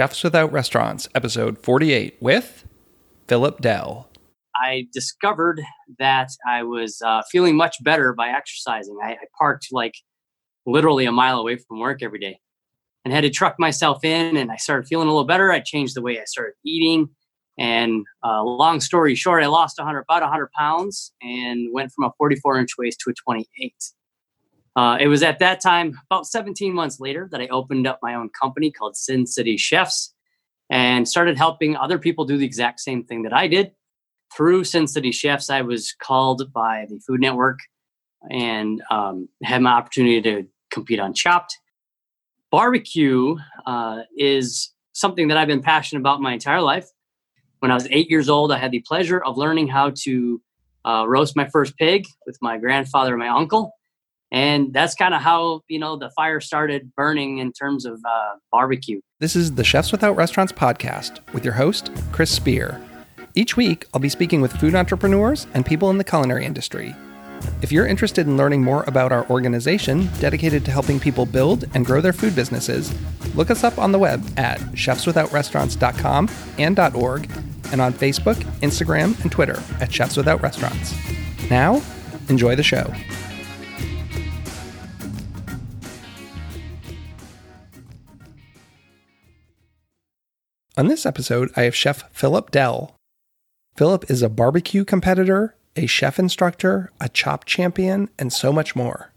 Chefs Without Restaurants, episode 48, with Philip Dell. I discovered that I was uh, feeling much better by exercising. I, I parked like literally a mile away from work every day and had to truck myself in, and I started feeling a little better. I changed the way I started eating. And uh, long story short, I lost 100, about 100 pounds and went from a 44 inch waist to a 28. Uh, it was at that time, about 17 months later, that I opened up my own company called Sin City Chefs and started helping other people do the exact same thing that I did. Through Sin City Chefs, I was called by the Food Network and um, had my opportunity to compete on Chopped. Barbecue uh, is something that I've been passionate about my entire life. When I was eight years old, I had the pleasure of learning how to uh, roast my first pig with my grandfather and my uncle and that's kind of how you know the fire started burning in terms of uh, barbecue. This is the chefs without restaurants podcast with your host chris spear. Each week i'll be speaking with food entrepreneurs and people in the culinary industry. If you're interested in learning more about our organization dedicated to helping people build and grow their food businesses look us up on the web at chefswithoutrestaurants.com and .org and on facebook instagram and twitter at chefs without restaurants. Now enjoy the show On this episode, I have Chef Philip Dell. Philip is a barbecue competitor, a chef instructor, a chop champion, and so much more.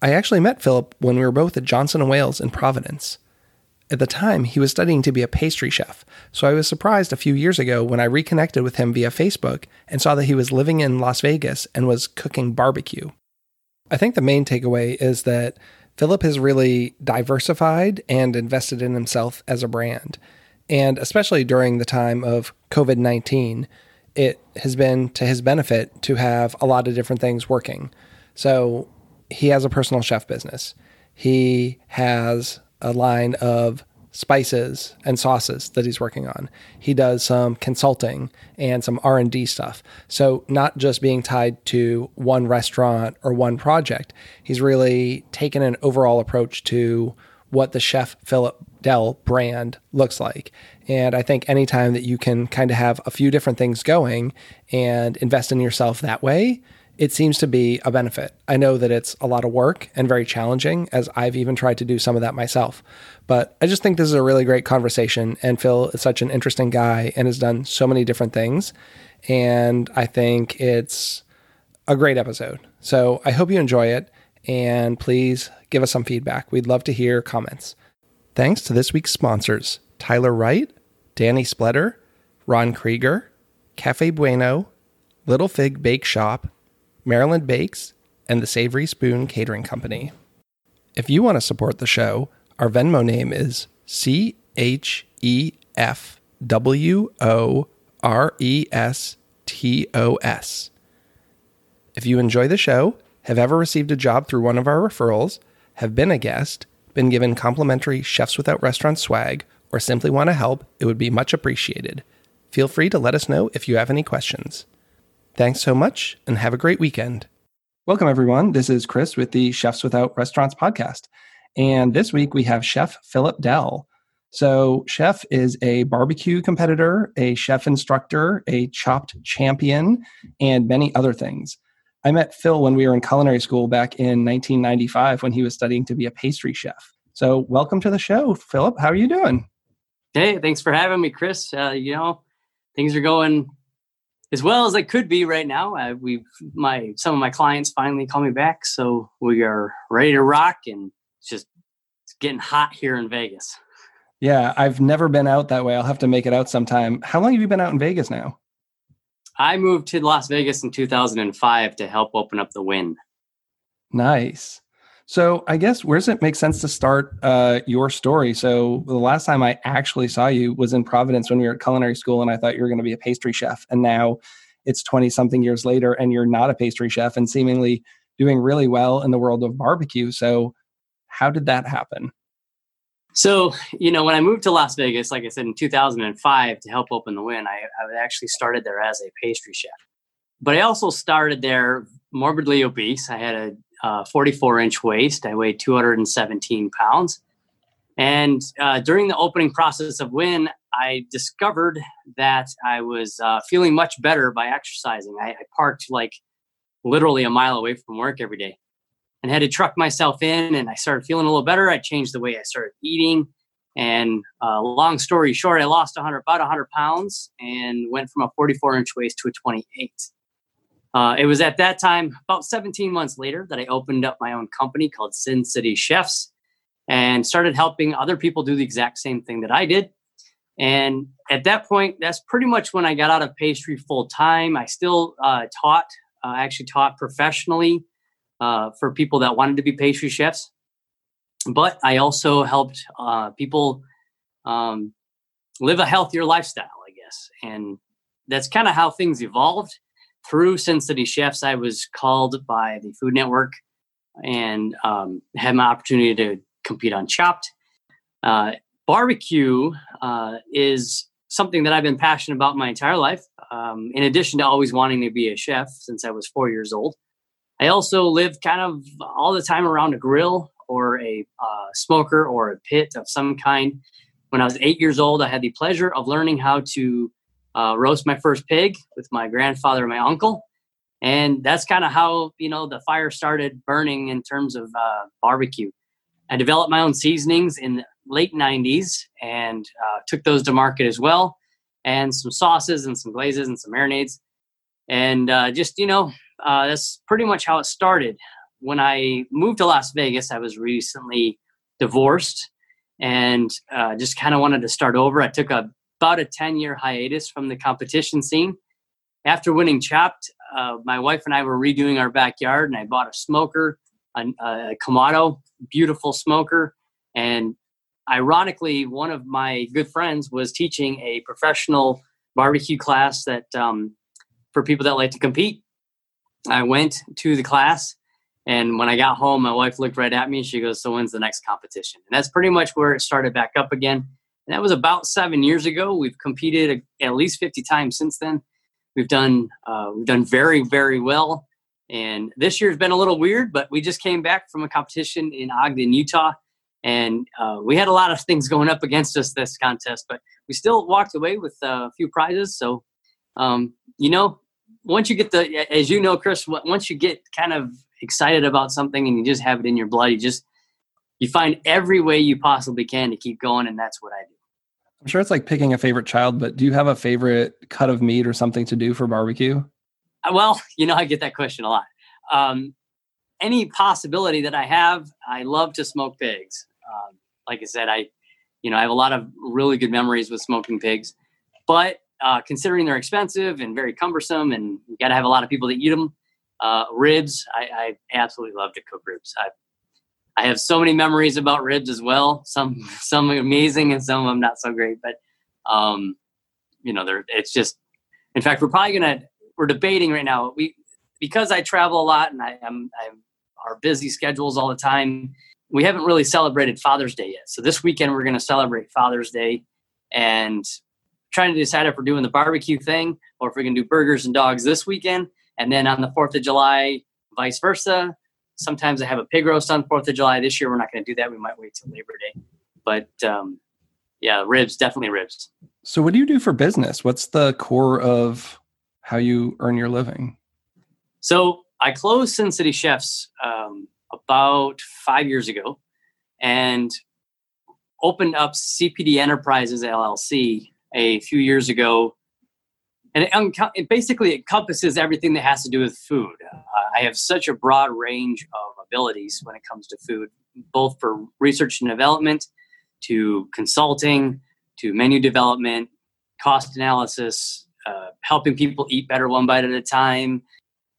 I actually met Philip when we were both at Johnson & Wales in Providence. At the time, he was studying to be a pastry chef, so I was surprised a few years ago when I reconnected with him via Facebook and saw that he was living in Las Vegas and was cooking barbecue. I think the main takeaway is that Philip has really diversified and invested in himself as a brand. And especially during the time of COVID 19, it has been to his benefit to have a lot of different things working. So he has a personal chef business. He has a line of spices and sauces that he's working on. He does some consulting and some R&D stuff. So not just being tied to one restaurant or one project. He's really taken an overall approach to what the chef Philip Dell brand looks like. And I think anytime that you can kind of have a few different things going and invest in yourself that way, it seems to be a benefit. I know that it's a lot of work and very challenging, as I've even tried to do some of that myself. But I just think this is a really great conversation. And Phil is such an interesting guy and has done so many different things. And I think it's a great episode. So I hope you enjoy it. And please give us some feedback. We'd love to hear comments. Thanks to this week's sponsors Tyler Wright, Danny Spletter, Ron Krieger, Cafe Bueno, Little Fig Bake Shop, Maryland Bakes, and the Savory Spoon Catering Company. If you want to support the show, our Venmo name is C H E F W O R E S T O S. If you enjoy the show, have ever received a job through one of our referrals, have been a guest, been given complimentary Chefs Without Restaurants swag, or simply want to help, it would be much appreciated. Feel free to let us know if you have any questions. Thanks so much and have a great weekend. Welcome, everyone. This is Chris with the Chefs Without Restaurants podcast. And this week we have Chef Philip Dell. So, Chef is a barbecue competitor, a chef instructor, a chopped champion, and many other things. I met Phil when we were in culinary school back in 1995 when he was studying to be a pastry chef. So, welcome to the show, Philip. How are you doing? Hey, thanks for having me, Chris. Uh, you know, things are going as well as they could be right now. Uh, we, my, some of my clients finally call me back, so we are ready to rock, and it's just it's getting hot here in Vegas. Yeah, I've never been out that way. I'll have to make it out sometime. How long have you been out in Vegas now? I moved to Las Vegas in 2005 to help open up the Wynn. Nice. So I guess where does it make sense to start uh, your story? So the last time I actually saw you was in Providence when we were at culinary school, and I thought you were going to be a pastry chef, and now it's 20 something years later, and you're not a pastry chef, and seemingly doing really well in the world of barbecue. So how did that happen? So, you know, when I moved to Las Vegas, like I said, in 2005 to help open the Wynn, I, I actually started there as a pastry chef. But I also started there morbidly obese. I had a uh, 44 inch waist. I weighed 217 pounds. And uh, during the opening process of Wynn, I discovered that I was uh, feeling much better by exercising. I, I, parked like literally a mile away from work every day and had to truck myself in, and I started feeling a little better. I changed the way I started eating. And uh, long story short, I lost 100, about 100 pounds and went from a 44 inch waist to a 28. Uh, it was at that time, about 17 months later, that I opened up my own company called Sin City Chefs and started helping other people do the exact same thing that I did. And at that point, that's pretty much when I got out of pastry full time. I still uh, taught, I uh, actually taught professionally uh, for people that wanted to be pastry chefs. But I also helped uh, people um, live a healthier lifestyle, I guess. And that's kind of how things evolved through Sin City Chefs, I was called by the Food Network and um, had my opportunity to compete on Chopped. Uh, barbecue uh, is something that I've been passionate about my entire life. Um, in addition to always wanting to be a chef since I was four years old, I also lived kind of all the time around a grill or a uh, smoker or a pit of some kind. When I was eight years old, I had the pleasure of learning how to uh, roast my first pig with my grandfather and my uncle. And that's kind of how, you know, the fire started burning in terms of uh, barbecue. I developed my own seasonings in the late 90s and uh, took those to market as well, and some sauces and some glazes and some marinades. And uh, just, you know, uh, that's pretty much how it started. When I moved to Las Vegas, I was recently divorced and uh, just kind of wanted to start over. I took a about a 10 year hiatus from the competition scene. After winning Chopped, uh, my wife and I were redoing our backyard, and I bought a smoker, a, a Kamado, beautiful smoker. And ironically, one of my good friends was teaching a professional barbecue class that um, for people that like to compete. I went to the class, and when I got home, my wife looked right at me. And she goes, "So when's the next competition?" And that's pretty much where it started back up again. And that was about seven years ago. We've competed at least 50 times since then. We've done uh, we've done very very well. And this year's been a little weird, but we just came back from a competition in Ogden, Utah, and uh, we had a lot of things going up against us this contest, but we still walked away with a few prizes. So, um, you know, once you get the, as you know, Chris, once you get kind of excited about something and you just have it in your blood, you just you find every way you possibly can to keep going, and that's what I do. I'm sure it's like picking a favorite child, but do you have a favorite cut of meat or something to do for barbecue? Uh, well, you know, I get that question a lot. Um, any possibility that I have, I love to smoke pigs. Um, like I said, I, you know, I have a lot of really good memories with smoking pigs, but uh, considering they're expensive and very cumbersome, and you got to have a lot of people that eat them, uh, ribs, I, I, absolutely love to cook ribs. I I have so many memories about ribs as well. Some some amazing and some of them not so great. But um, you know, they're it's just. In fact, we're probably gonna we're debating right now. We because I travel a lot and I am I'm our busy schedules all the time. We haven't really celebrated Father's Day yet. So this weekend we're to celebrate Father's Day, and trying to decide if we're doing the barbecue thing or if we're going to do burgers and dogs this weekend, and then on the Fourth of July, vice versa sometimes I have a pig roast on Fourth of July. This year we're not going to do that. We might wait till Labor Day. But um, yeah, ribs, definitely ribs. So, what do you do for business? What's the core of how you earn your living? So, I closed Sin City Chefs um, about five years ago and opened up CPD Enterprises LLC a few years ago. And it, basically encompasses everything that has to do with food. Uh, I have such a broad range of abilities when it comes to food, both for research and development, to consulting, to menu development, cost analysis, uh, helping people eat better one bite at a time,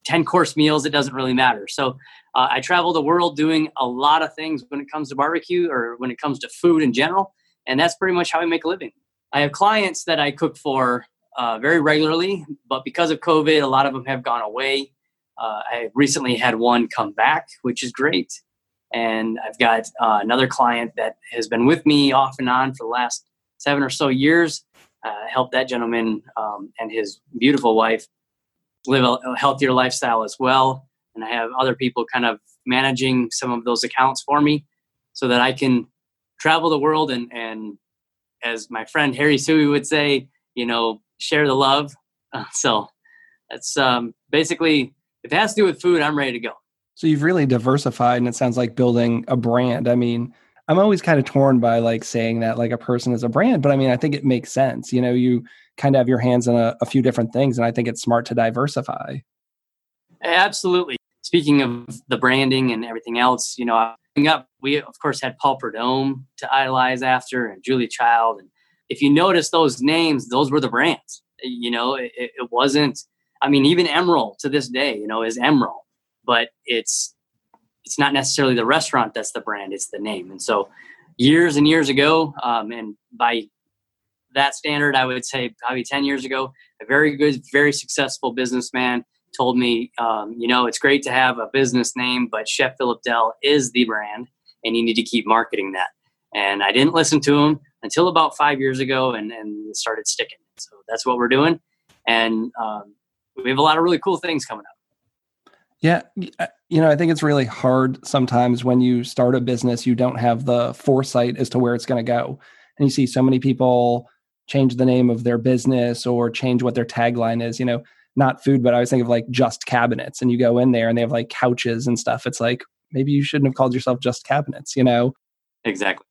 10 course meals, it doesn't really matter. So uh, I travel the world doing a lot of things when it comes to barbecue or when it comes to food in general. And that's pretty much how I make a living. I have clients that I cook for uh, very regularly, but because of COVID, a lot of them have gone away. Uh, I recently had one come back, which is great. And I've got uh, another client that has been with me off and on for the last seven or so years. Uh, helped that gentleman um, and his beautiful wife live a, a healthier lifestyle as well. And I have other people kind of managing some of those accounts for me so that I can travel the world and and as my friend Harry Soo would say, you know, share the love. Uh, so that's um, basically if it has to do with food, I'm ready to go. So you've really diversified, and it sounds like building a brand. I mean, I'm always kind of torn by like saying that like a person is a brand, but I mean, I think it makes sense. You know, you kind of have your hands in a, a few different things, and I think it's smart to diversify. Absolutely. Speaking of the branding and everything else, you know, up, we of course had Paul Prudhomme to idolize after, and Julia Child. And if you notice those names, those were the brands. You know, it, it wasn't. I mean, even Emeril to this day, you know, is Emeril, but it's it's not necessarily the restaurant that's the brand; it's the name. And so, years and years ago, um, and by that standard, I would say probably ten years ago, a very good, very successful businessman told me, um, you know, it's great to have a business name, but Chef Philip Dell is the brand, and you need to keep marketing that. And I didn't listen to him until about five years ago, and and it started sticking. So that's what we're doing, and um, we have a lot of really cool things coming up. Yeah, uh, you know, I think it's really hard sometimes when you start a business, you don't have the foresight as to where it's going to go, and you see so many people change the name of their business or change what their tagline is. You know, not food, but I was thinking of like just cabinets and you go in there and they have like couches and stuff. It's like maybe you shouldn't have called yourself just cabinets, you know? Exactly.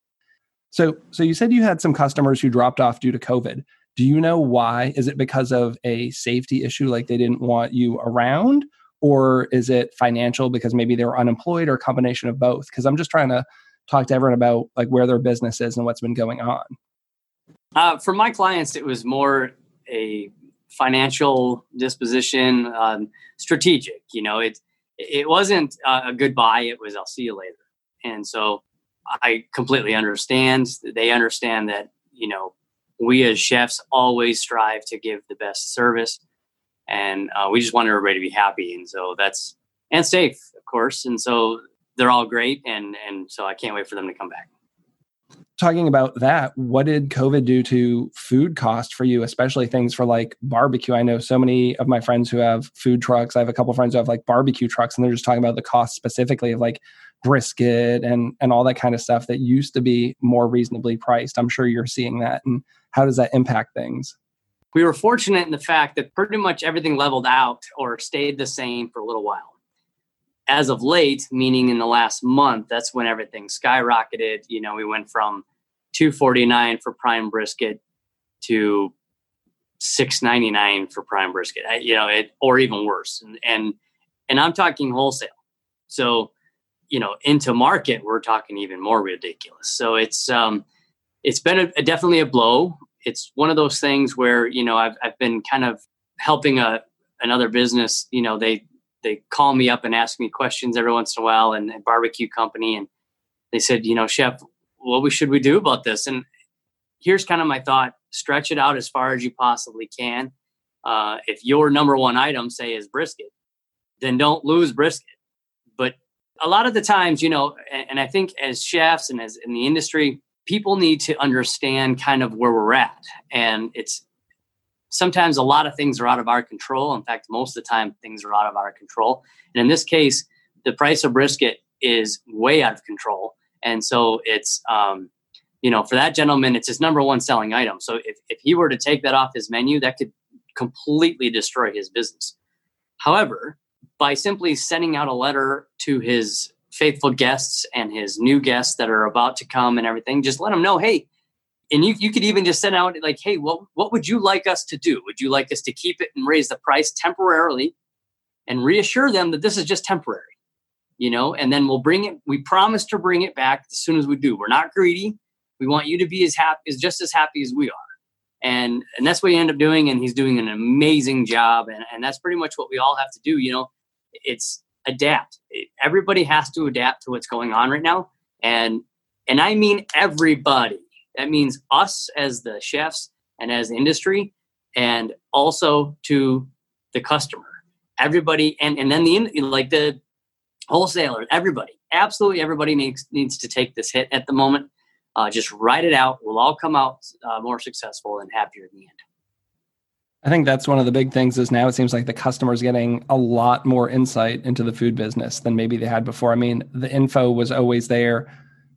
So so you said you had some customers who dropped off due to COVID. Do you know why? Is it because of a safety issue like they didn't want you around? Or is it financial because maybe they were unemployed or a combination of both? Because I'm just trying to talk to everyone about like where their business is and what's been going on. Uh, for my clients, it was more a financial disposition, um, strategic. You know, it it wasn't a goodbye; it was I'll see you later. And so I completely understand. They understand that you know we as chefs always strive to give the best service, and uh, we just want everybody to be happy. And so that's and safe, of course. And so they're all great, and and so I can't wait for them to come back talking about that, what did COVID do to food cost for you, especially things for like barbecue? I know so many of my friends who have food trucks. I have a couple friends who have like barbecue trucks, and they're just talking about the cost specifically of like brisket and and all that kind of stuff that used to be more reasonably priced. I'm sure you're seeing that, and how does that impact things? We were fortunate in the fact that pretty much everything leveled out or stayed the same for a little while as of late, meaning in the last month, that's when everything skyrocketed. You know, we went from 249 for prime brisket to 699 for prime brisket. You know it or even worse. And and and i'm talking wholesale. So you know into market we're talking even more ridiculous. So it's um it's been a, a definitely a blow. It's one of those things where you know i've, I've been kind of helping a another business. You know they they call me up and ask me questions every once in a while and a barbecue company and they said you know chef what we should we do about this? And here's kind of my thought: stretch it out as far as you possibly can. Uh, if your number one item, say, is brisket, then don't lose brisket. But a lot of the times, you know, and, and I think as chefs and as in the industry, people need to understand kind of where we're at, and it's sometimes a lot of things are out of our control. In fact, most of the time, things are out of our control. And in this case, the price of brisket is way out of control. And so it's, um, you know, for that gentleman, it's his number one selling item. So if, if he were to take that off his menu, that could completely destroy his business. However, by simply sending out a letter to his faithful guests and his new guests that are about to come and everything, just let them know, hey, and you, you could even just send out like, hey, what, what would you like us to do? Would you like us to keep it and raise the price temporarily and reassure them that this is just temporary? you know, and then we'll bring it. We promise to bring it back as soon as we do. We're not greedy. We want you to be as happy, as just as happy as we are. And, and that's what you end up doing. And he's doing an amazing job. And, and that's pretty much what we all have to do. You know, it's adapt. Everybody has to adapt to what's going on right now. And, and I mean, everybody, that means us as the chefs and as industry and also to the customer everybody and and then the like the wholesalers, everybody, absolutely everybody needs needs to take this hit at the moment. Uh, just write it out. We'll all come out uh, more successful and happier in the end. I think that's one of the big things is now it seems like the customer's getting a lot more insight into the food business than maybe they had before. I mean, the info was always there,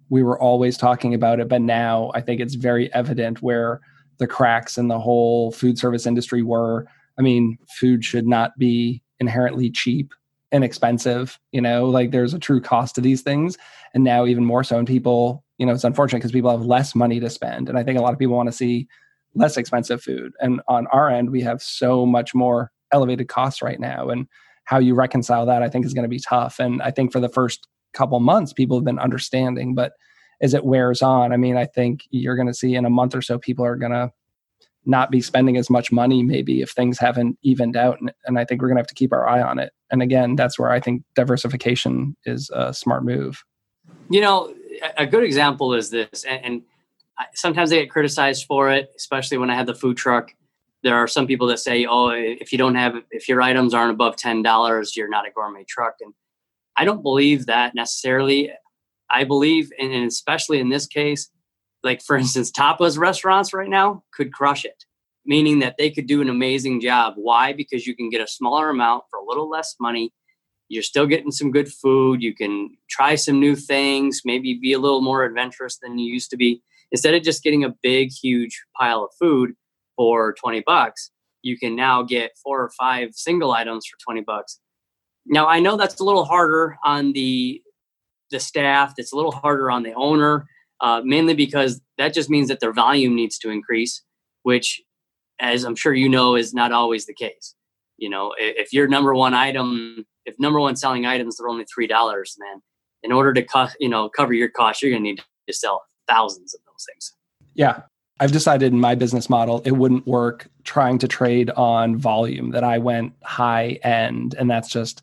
we were always talking about it, but now I think it's very evident where the cracks in the whole food service industry were. I mean, food should not be inherently cheap and expensive, you know, like there's a true cost to these things. And now even more so, and people, you know, it's unfortunate because people have less money to spend. And I think a lot of people want to see less expensive food. And on our end, we have so much more elevated costs right now. And how you reconcile that, I think, is going to be tough. And I think for the first couple months, people have been understanding. But as it wears on, I mean, I think you're going to see in a month or so, people are going to not be spending as much money maybe if things haven't evened out. And, and I think we're going to have to keep our eye on it. And again, that's where I think diversification is a smart move. You know, a good example is this, and, and sometimes I get criticized for it, especially when I have the food truck. There are some people that say, "Oh, if you don't have, if your items aren't above ten dollars, you're not a gourmet truck." And I don't believe that necessarily. I believe, and especially in this case, like for instance, tapas restaurants right now could crush it, meaning that they could do an amazing job. Why? Because you can get a smaller amount for a little less money. You're still getting some good food. You can try some new things, maybe be a little more adventurous than you used to be. Instead of just getting a big, huge pile of food for 20 bucks, you can now get four or five single items for 20 bucks. Now, I know that's a little harder on the the staff. It's a little harder on the owner uh, mainly because that just means that their volume needs to increase, which, as I'm sure you know, is not always the case. You know, if your number one item, if number one selling items are only three dollars, man, in order to cut, you know, cover your costs, you're going to need to sell thousands of those things. Yeah, I've decided in my business model it wouldn't work trying to trade on volume. That I went high end, and that's just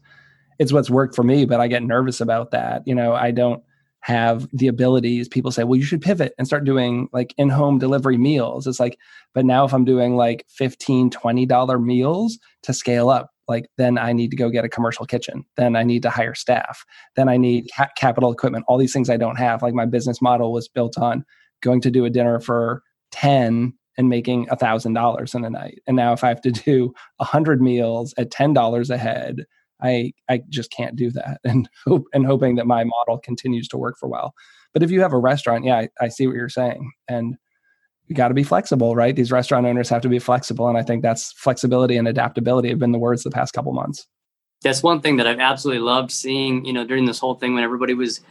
it's what's worked for me. But I get nervous about that. You know, I don't have the abilities. People say well you should pivot and start doing like in-home delivery meals. It's like but now if i'm doing like 15 20 dollar meals to scale up like then i need to go get a commercial kitchen. Then i need to hire staff. Then i need ca- capital equipment all these things i don't have. Like my business model was built on going to do a dinner for 10 and making a thousand dollars in a night. And now if i have to do a hundred meals at ten dollars a head I I just can't do that and hope and hoping that my model continues to work for while. But if you have a restaurant, yeah, I, I see what you're saying. And you got to be flexible, right? These restaurant owners have to be flexible. And I think that's flexibility and adaptability have been the words the past couple months. That's one thing that I've absolutely loved seeing, you know, during this whole thing when everybody was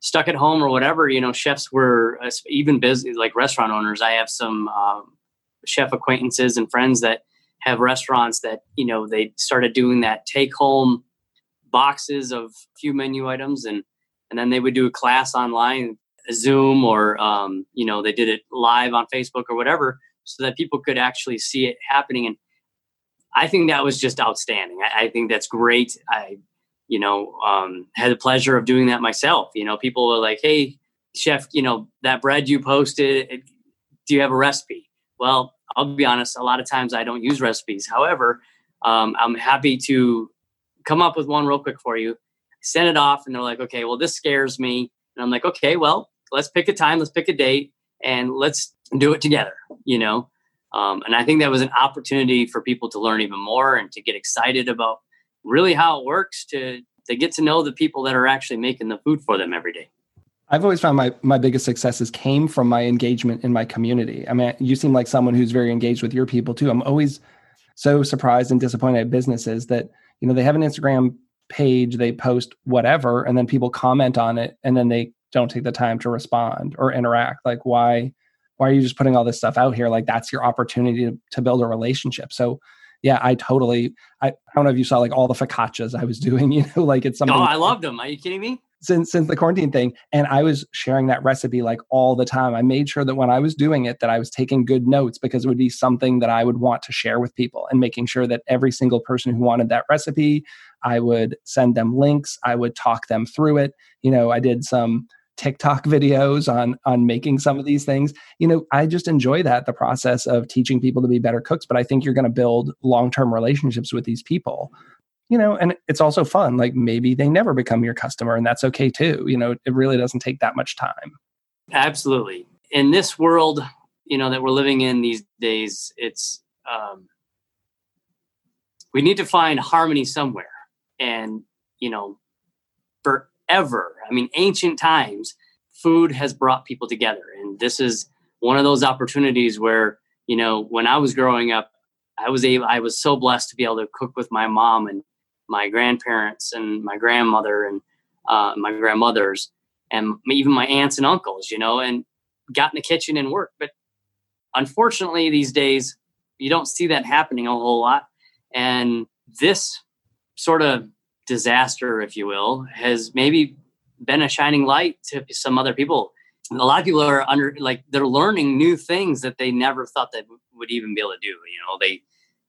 stuck at home or whatever, you know, chefs were even busy, like restaurant owners. I have some um, chef acquaintances and friends that have restaurants that you know they started doing that take home boxes of few menu items and and then they would do a class online zoom or um, you know they did it live on facebook or whatever so that people could actually see it happening and i think that was just outstanding. I, I think that's great. I you know um, had the pleasure of doing that myself. You know people were like hey chef you know that bread you posted do you have a recipe? Well I'll be honest, a lot of times I don't use recipes. However, um, I'm happy to come up with one real quick for you, send it off, and they're like, okay, well, this scares me. And I'm like, okay, well, let's pick a time, let's pick a date, and let's do it together, you know? Um, and I think that was an opportunity for people to learn even more and to get excited about really how it works to, to get to know the people that are actually making the food for them every day. I've always found my my biggest successes came from my engagement in my community. I mean, you seem like someone who's very engaged with your people too. I'm always so surprised and disappointed at businesses that you know they have an Instagram page, they post whatever, and then people comment on it, and then they don't take the time to respond or interact. Like, why why are you just putting all this stuff out here? Like, that's your opportunity to, to build a relationship. So yeah, I totally. I, I, don't know if you saw like all the focaccias I was doing. You know, like it's oh, something. Oh, I loved them. Are you kidding me? Since since the quarantine thing and i was sharing that recipe like all the time. I made sure that when i was doing it that i was taking good notes because it would be something that i would want to share with people and making sure that every single person who wanted that recipe i would send them links i would talk them through it. You know i did some TikTok videos on on making some of these things. You know, I just enjoy that the process of teaching people to be better cooks, but I think you're going to build long-term relationships with these people you know, and it's also fun. Like maybe they never become your customer, and that's okay too. You know, it really doesn't take that much time. Absolutely. In this world, you know, that we're living in these days, it's um, we need to find harmony somewhere. And you know, forever, I mean, ancient times, food has brought people together. And this is one of those opportunities where, you know, when I was growing up, I was able, I was so blessed to be able to cook with my mom and my grandparents and my grandmother and uh, my grandmothers and even my aunts and uncles, you know, and got in the kitchen and worked. But unfortunately, these days, you don't see that happening a whole lot. And this sort of disaster, if you will, has maybe been a shining light to some other people. And a lot of people are under like they're learning new things that they never thought they would even be able to do. You know, they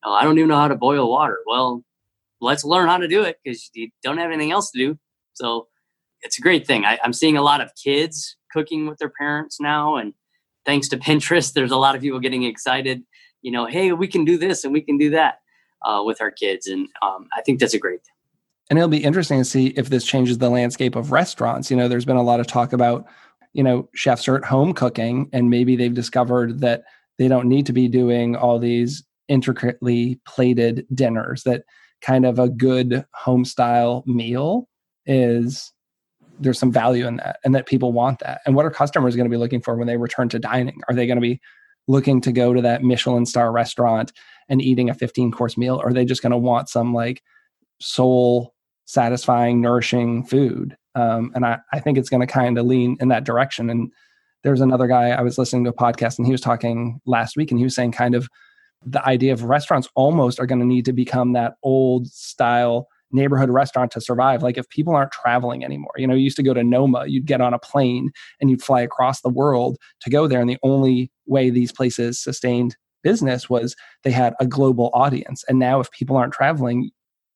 oh, I don't even know how to boil water. Well, let's learn how to do it because you don't have anything else to do. So it's a great thing. I, I'm seeing a lot of kids cooking with their parents now, and thanks to Pinterest, there's a lot of people getting excited. You know, hey, we can do this and we can do that uh, with our kids, and um, I think that's a great thing. And it'll be interesting to see if this changes the landscape of restaurants. You know, there's been a lot of talk about, you know, chefs are at home cooking, and maybe they've discovered that they don't need to be doing all these intricately plated dinners, that kind of a good home style meal is there's some value in that and that people want that. And what are customers going to be looking for when they return to dining? Are they going to be looking to go to that Michelin star restaurant and eating a 15 course meal? Or are they just going to want some like soul satisfying, nourishing food. Um, and I, I think it's going to kind of lean in that direction. And there's another guy I was listening to a podcast and he was talking last week and he was saying kind of the idea of restaurants almost are going to need to become that old style neighborhood restaurant to survive. Like if people aren't traveling anymore, you know, you used to go to Noma, you'd get on a plane and you'd fly across the world to go there. And the only way these places sustained business was they had a global audience. And now if people aren't traveling,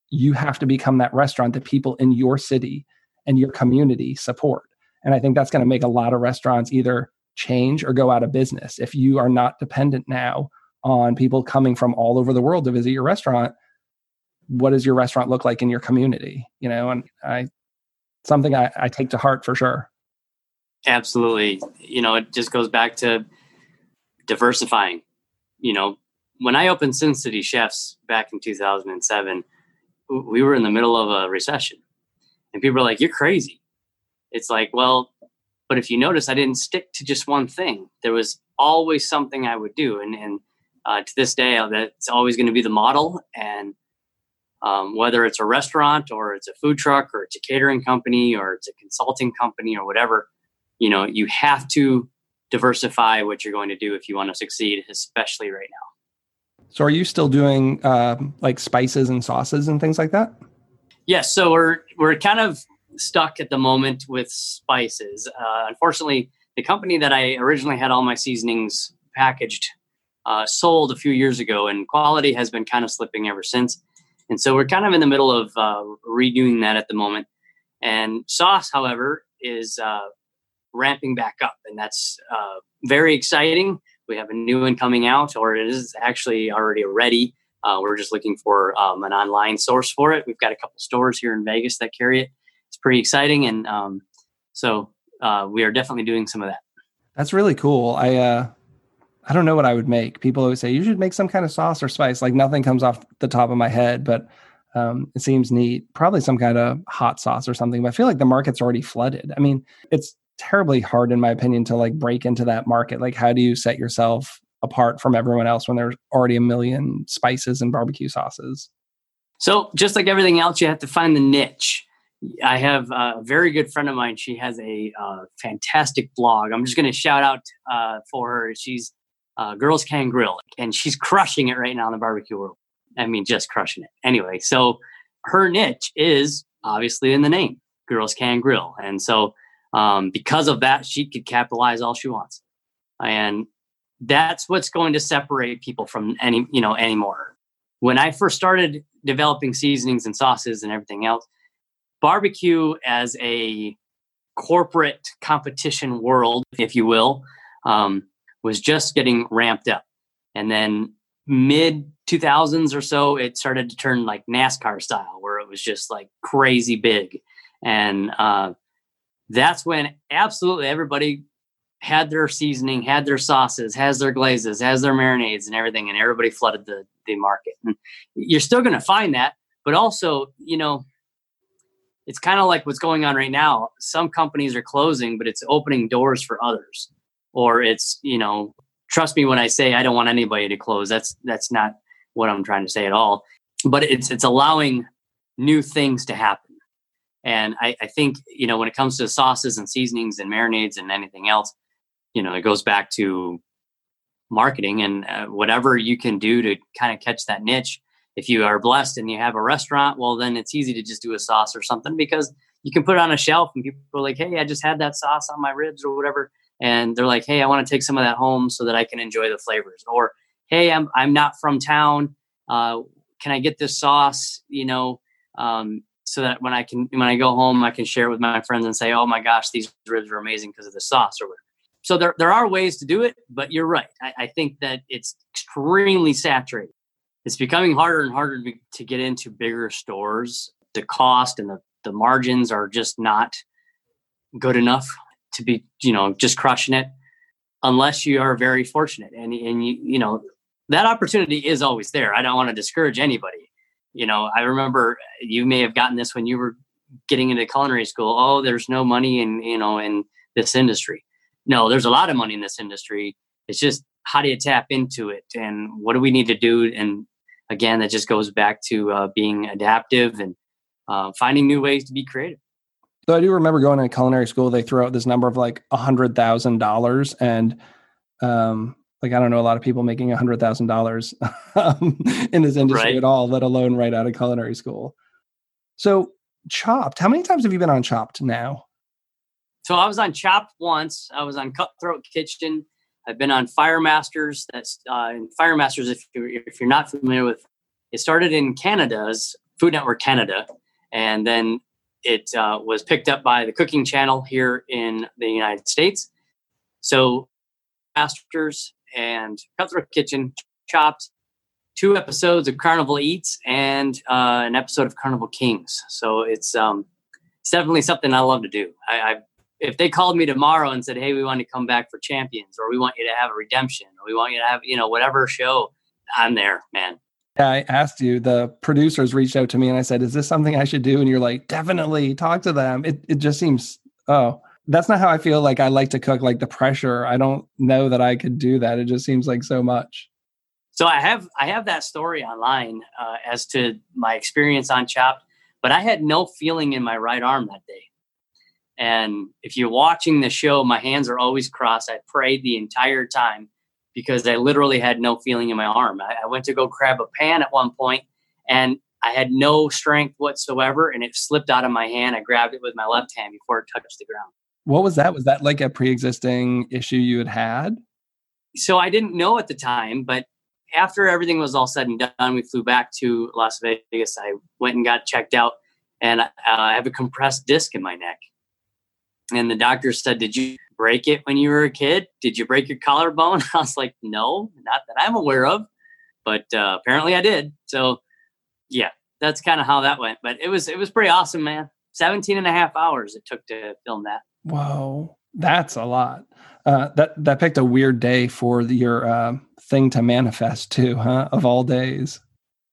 you have to become that restaurant that people in your city and your community support. And I think that's going to make a lot of restaurants either change or go out of business. If you are not dependent now on people coming from all over the world to visit your restaurant, what does your restaurant look like in your community? You know, and I something I, I take to heart for sure. Absolutely. You know, it just goes back to diversifying. You know, when I opened Sin City Chefs back in 2007, we were in the middle of a recession and people are like you're crazy it's like well but if you notice i didn't stick to just one thing there was always something i would do and and uh, to this day that's always going to be the model and um, whether it's a restaurant or it's a food truck or it's a catering company or it's a consulting company or whatever you know you have to diversify what you're going to do if you want to succeed especially right now so are you still doing uh, like spices and sauces and things like that? Yes. So we're we're kind of stuck at the moment with spices. Uh, unfortunately, the company that I originally had all my seasonings packaged uh, sold a few years ago, and quality has been kind of slipping ever since. And so we're kind of in the middle of uh, redoing that at the moment. And sauce, however, is uh, ramping back up, and that's uh, very exciting we have a new one coming out, or it is actually already ready. Uh, we're just looking for um, an online source for it. We've got a couple stores here in Vegas that carry it. It's pretty exciting, and um, so uh, we are definitely doing some of that. That's really cool. I uh, I don't know what I would make. People always say you should make some kind of sauce or spice. Like nothing comes off the top of my head, but um, it seems neat. Probably some kind of hot sauce or something. But I feel like the market's already flooded. I mean, it's terribly hard in my opinion to like break into that market like how do you set yourself apart from everyone else when there's already a million spices and barbecue sauces so just like everything else you have to find the niche i have a very good friend of mine she has a uh, fantastic blog i'm just going to shout out uh, for her she's uh, girls can grill and she's crushing it right now in the barbecue world. I mean just crushing it. Anyway so her niche is obviously in the name girls can grill. And so um, because of that, she could capitalize all she wants, and that's what's going to separate people from any you know anymore. When I first started developing seasonings and sauces and everything else, barbecue as a corporate competition world, if you will, um, was just getting ramped up, and then mid 2000s or so, it started to turn like NASCAR style, where it was just like crazy big, and uh, that's when absolutely everybody had their seasoning, had their sauces, has their glazes, has their marinades and everything, and everybody flooded the, the market. And you're still going to find that, but also, you know, it's kind of like what's going on right now. Some companies are closing, but it's opening doors for others. Or it's, you know, trust me when I say I don't want anybody to close. That's that's not what I'm trying to say at all. But it's it's allowing new things to happen. And I, I think, you know, when it comes to sauces and seasonings and marinades and anything else, you know, it goes back to marketing and uh, whatever you can do to kind of catch that niche if you are blessed and you have a restaurant, well, then it's easy to just do a sauce or something because you can put it on a shelf and people are like, hey, I just had that sauce on my ribs or whatever. And they're like, hey, I want to take some of that home so that I can enjoy the flavors. Or, hey, I'm, I'm not from town. Uh, can I get this sauce, you know, um, so that when I can, when I go home, I can share it with my friends and say, oh my gosh, these ribs are amazing because of the sauce or whatever. So there, there are ways to do it, but you're right. I, I think that it's extremely saturated it's becoming harder and harder to, to get into bigger stores. The cost and the, the margins are just not good enough to be, you know, just crushing it unless you are very fortunate. And, and you, you know, that opportunity is always there. I don't want to discourage anybody. You know, I remember you may have gotten this when you were getting into culinary school. Oh, there's no money in, you know, in this industry. No, there's a lot of money in this industry. It's just how do you tap into it and what do we need to do and again that just goes back to uh, being adaptive and uh, finding new ways to be creative so i do remember going to culinary school they threw out this number of like a hundred thousand dollars and um, like i don't know a lot of people making a hundred thousand dollars um, in this industry right. at all let alone right out of culinary school so chopped how many times have you been on chopped now so i was on chopped once i was on cutthroat kitchen I've been on Fire Masters. That's uh, Fire Masters. If you're, if you're not familiar with, it started in Canada's Food Network Canada, and then it uh, was picked up by the Cooking Channel here in the United States. So, Masters and Cutthroat Kitchen chopped two episodes of Carnival Eats and uh, an episode of Carnival Kings. So it's um, it's definitely something I love to do. I, I've if they called me tomorrow and said, "Hey, we want to come back for Champions, or we want you to have a redemption, or we want you to have, you know, whatever show," I'm there, man. Yeah, I asked you. The producers reached out to me, and I said, "Is this something I should do?" And you're like, "Definitely, talk to them." It it just seems oh, that's not how I feel. Like I like to cook. Like the pressure, I don't know that I could do that. It just seems like so much. So I have I have that story online uh, as to my experience on Chopped, but I had no feeling in my right arm that day. And if you're watching the show, my hands are always crossed. I prayed the entire time because I literally had no feeling in my arm. I, I went to go grab a pan at one point and I had no strength whatsoever and it slipped out of my hand. I grabbed it with my left hand before it touched the ground. What was that? Was that like a pre existing issue you had had? So I didn't know at the time, but after everything was all said and done, we flew back to Las Vegas. I went and got checked out, and uh, I have a compressed disc in my neck. And the doctor said, Did you break it when you were a kid? Did you break your collarbone? I was like, No, not that I'm aware of. But uh, apparently I did. So, yeah, that's kind of how that went. But it was it was pretty awesome, man. 17 and a half hours it took to film that. Wow, that's a lot. Uh, that that picked a weird day for your uh, thing to manifest too, huh? Of all days.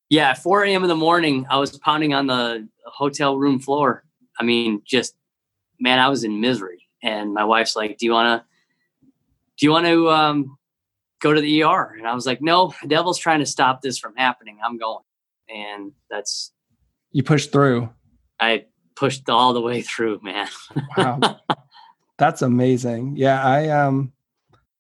Yeah, 4 a.m. in the morning, I was pounding on the hotel room floor. I mean, just man, I was in misery. And my wife's like, "Do you want to? Do you want to um, go to the ER?" And I was like, "No, the devil's trying to stop this from happening. I'm going." And that's you pushed through. I pushed all the way through, man. wow, that's amazing. Yeah, I um,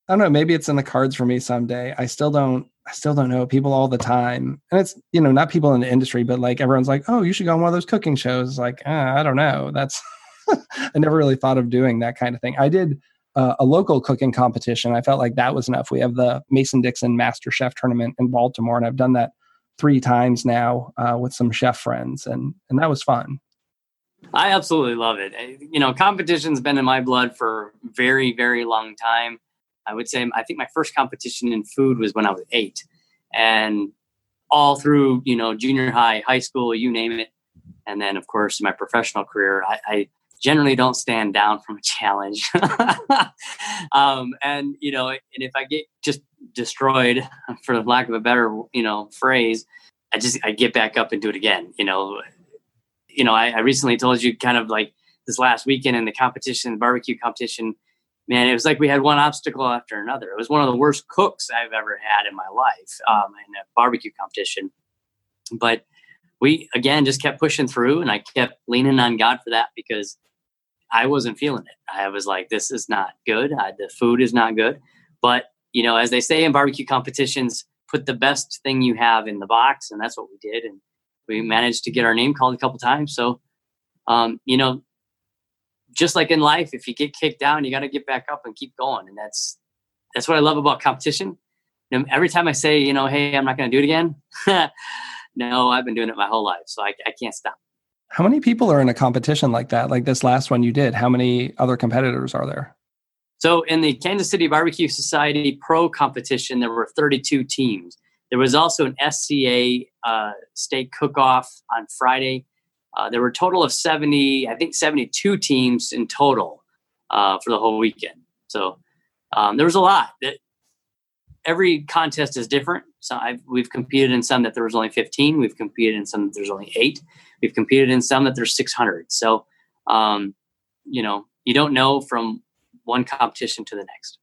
I don't know. Maybe it's in the cards for me someday. I still don't. I still don't know people all the time, and it's you know not people in the industry, but like everyone's like, oh, you should go on one of those cooking shows. Like, uh, I don't know. That's I never really thought of doing that kind of thing. I did uh, a local cooking competition. I felt like that was enough. We have the Mason Dixon Master Chef tournament in Baltimore, and I've done that three times now uh, with some chef friends, and and that was fun. I absolutely love it. You know, competition's been in my blood for very, very long time. I would say I think my first competition in food was when I was eight, and all through you know junior high, high school, you name it, and then of course my professional career, I, I generally don't stand down from a challenge. um, and you know, and if I get just destroyed, for lack of a better you know phrase, I just I get back up and do it again. You know, you know, I, I recently told you kind of like this last weekend in the competition, the barbecue competition, man, it was like we had one obstacle after another. It was one of the worst cooks I've ever had in my life um, in a barbecue competition. But we, again, just kept pushing through and I kept leaning on God for that because I wasn't feeling it. I was like, this is not good. I, the food is not good. But, you know, as they say in barbecue competitions, put the best thing you have in the box. And that's what we did. And we managed to get our name called a couple times. So, um, you know, just like in life, if you get kicked down, you got to get back up and keep going. And that's that's what I love about competition. Know, every time I say, you know, hey, I'm not going to do it again. no, I've been doing it my whole life, so I, I can't stop. How many people are in a competition like that? Like this last one you did? How many other competitors are there? So in the Kansas City Barbecue Society Pro competition, there were 32 teams. There was also an SCA uh, state cook-off on Friday uh, there were a total of 70, I think 72 teams in total uh, for the whole weekend. So um, there was a lot. That every contest is different. So I've, we've competed in some that there was only 15. We've competed in some that there's only eight. We've competed in some that there's 600. So, um, you know, you don't know from one competition to the next.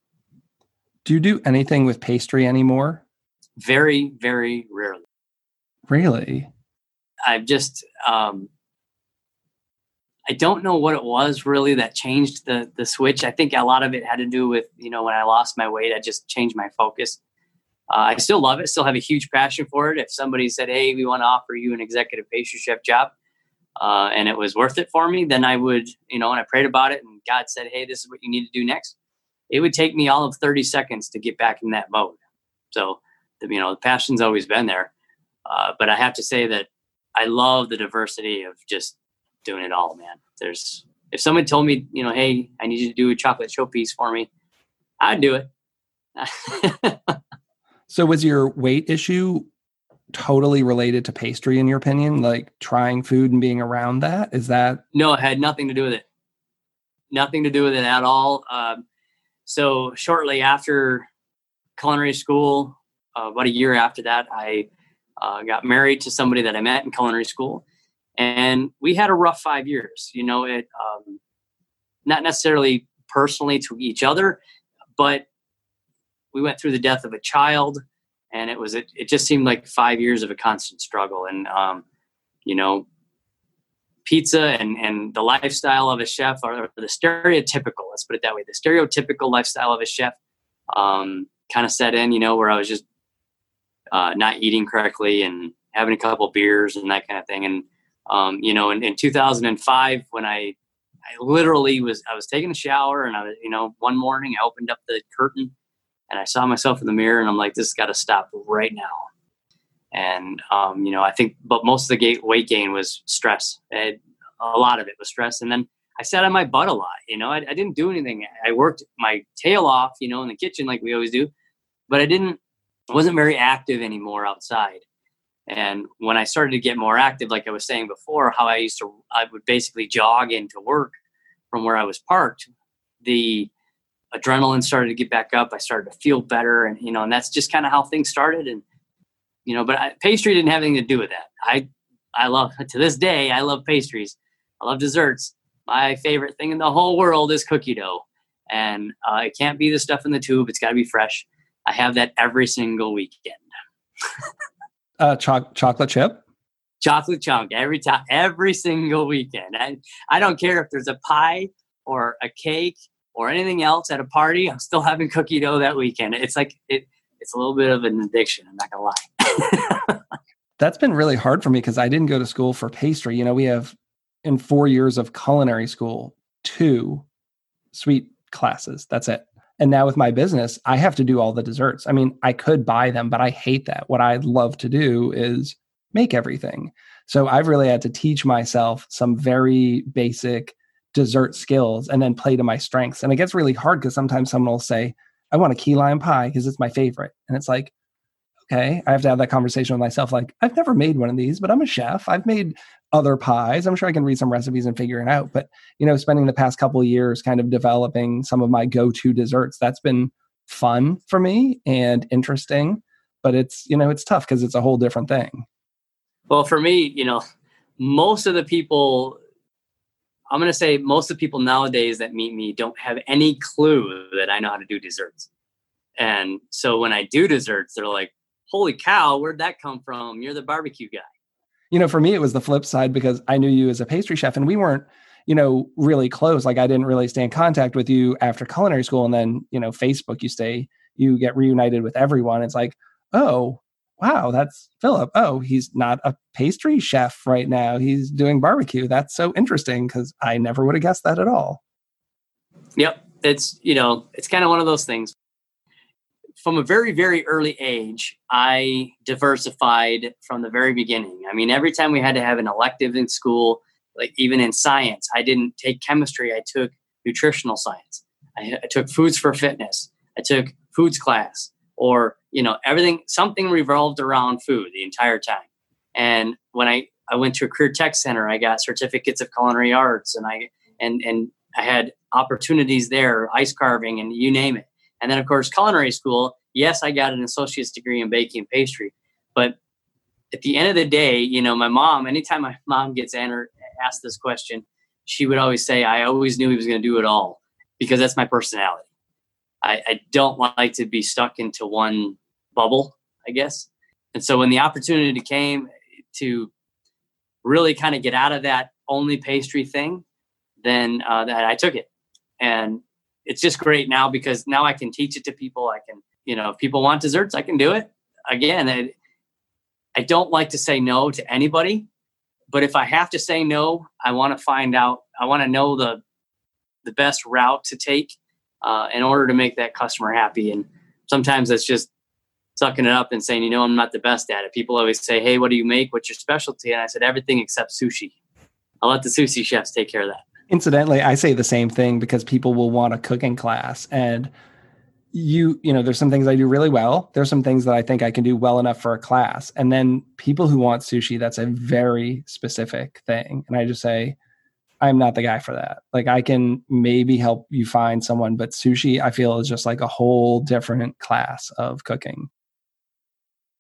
Do you do anything with pastry anymore? Very, very rarely. Really? I've just um, I don't know what it was really that changed the the switch. I think a lot of it had to do with you know when I lost my weight, I just changed my focus. Uh, I still love it, still have a huge passion for it. If somebody said, "Hey, we want to offer you an executive pastry chef job," uh, and it was worth it for me, then I would, you know, and I prayed about it, and God said, "Hey, this is what you need to do next." It would take me all of thirty seconds to get back in that mode. So, the, you know, the passion's always been there, uh, but I have to say that I love the diversity of just doing it all, man. There's if someone told me, you know, hey, I need you to do a chocolate showpiece for me, I'd do it. so was your weight issue totally related to pastry in your opinion? Like trying food and being around that? Is that No, it had nothing to do with it. Nothing to do with it at all. Um, so shortly after culinary school, uh, about a year after that, I uh, got married to somebody that I met in culinary school and we had a rough five years you know it um, not necessarily personally to each other but we went through the death of a child and it was it, it just seemed like five years of a constant struggle. And um, you know pizza and and the lifestyle of a chef or the stereotypical let's put it that way the stereotypical lifestyle of a chef um, kind of set in you know where i was just uh, not eating correctly and having a couple beers and that kind of thing. And um, you know, in, in 2005, when I, I literally was, I was taking a shower and I was, you know, one morning I opened up the curtain and I saw myself in the mirror and I'm like, this has got to stop right now. And, um, you know, I think, but most of the weight gain was stress. It, a lot of it was stress. And then I sat on my butt a lot, you know, I, I didn't do anything. I worked my tail off, you know, in the kitchen like we always do, but I didn't, wasn't very active anymore outside. And when I started to get more active, like I was saying before, how I used to, I would basically jog into work from where I was parked. The adrenaline started to get back up. I started to feel better, and you know, and that's just kind of how things started. And you know, but I, pastry didn't have anything to do with that. I, I love to this day, I love pastries. I love desserts. My favorite thing in the whole world is cookie dough, and uh, it can't be the stuff in the tube. It's got to be fresh. I have that every single weekend. uh, cho- chocolate chip? Chocolate chunk every time, every single weekend. I, I don't care if there's a pie or a cake or anything else at a party. I'm still having cookie dough that weekend. It's like it. It's a little bit of an addiction. I'm not gonna lie. That's been really hard for me because I didn't go to school for pastry. You know, we have in four years of culinary school two sweet classes. That's it. And now with my business, I have to do all the desserts. I mean, I could buy them, but I hate that. What I love to do is make everything. So I've really had to teach myself some very basic dessert skills and then play to my strengths. And it gets really hard because sometimes someone will say, I want a key lime pie because it's my favorite. And it's like, okay, I have to have that conversation with myself. Like, I've never made one of these, but I'm a chef. I've made other pies. I'm sure I can read some recipes and figure it out. But, you know, spending the past couple years kind of developing some of my go to desserts, that's been fun for me and interesting. But it's, you know, it's tough because it's a whole different thing. Well, for me, you know, most of the people I'm going to say most of the people nowadays that meet me don't have any clue that I know how to do desserts. And so when I do desserts, they're like, holy cow, where'd that come from? You're the barbecue guy. You know, for me, it was the flip side because I knew you as a pastry chef and we weren't, you know, really close. Like I didn't really stay in contact with you after culinary school. And then, you know, Facebook, you stay, you get reunited with everyone. It's like, oh, wow, that's Philip. Oh, he's not a pastry chef right now. He's doing barbecue. That's so interesting because I never would have guessed that at all. Yep. It's, you know, it's kind of one of those things from a very very early age i diversified from the very beginning i mean every time we had to have an elective in school like even in science i didn't take chemistry i took nutritional science i, I took foods for fitness i took foods class or you know everything something revolved around food the entire time and when i i went to a career tech center i got certificates of culinary arts and i and and i had opportunities there ice carving and you name it and then, of course, culinary school. Yes, I got an associate's degree in baking and pastry, but at the end of the day, you know, my mom. Anytime my mom gets asked this question, she would always say, "I always knew he was going to do it all," because that's my personality. I, I don't like to be stuck into one bubble, I guess. And so when the opportunity came to really kind of get out of that only pastry thing, then uh, that I took it. And it's just great now because now I can teach it to people. I can, you know, if people want desserts, I can do it. Again, I, I don't like to say no to anybody, but if I have to say no, I want to find out. I want to know the the best route to take uh, in order to make that customer happy. And sometimes that's just sucking it up and saying, you know, I'm not the best at it. People always say, "Hey, what do you make? What's your specialty?" And I said, everything except sushi. I'll let the sushi chefs take care of that incidentally i say the same thing because people will want a cooking class and you you know there's some things i do really well there's some things that i think i can do well enough for a class and then people who want sushi that's a very specific thing and i just say i'm not the guy for that like i can maybe help you find someone but sushi i feel is just like a whole different class of cooking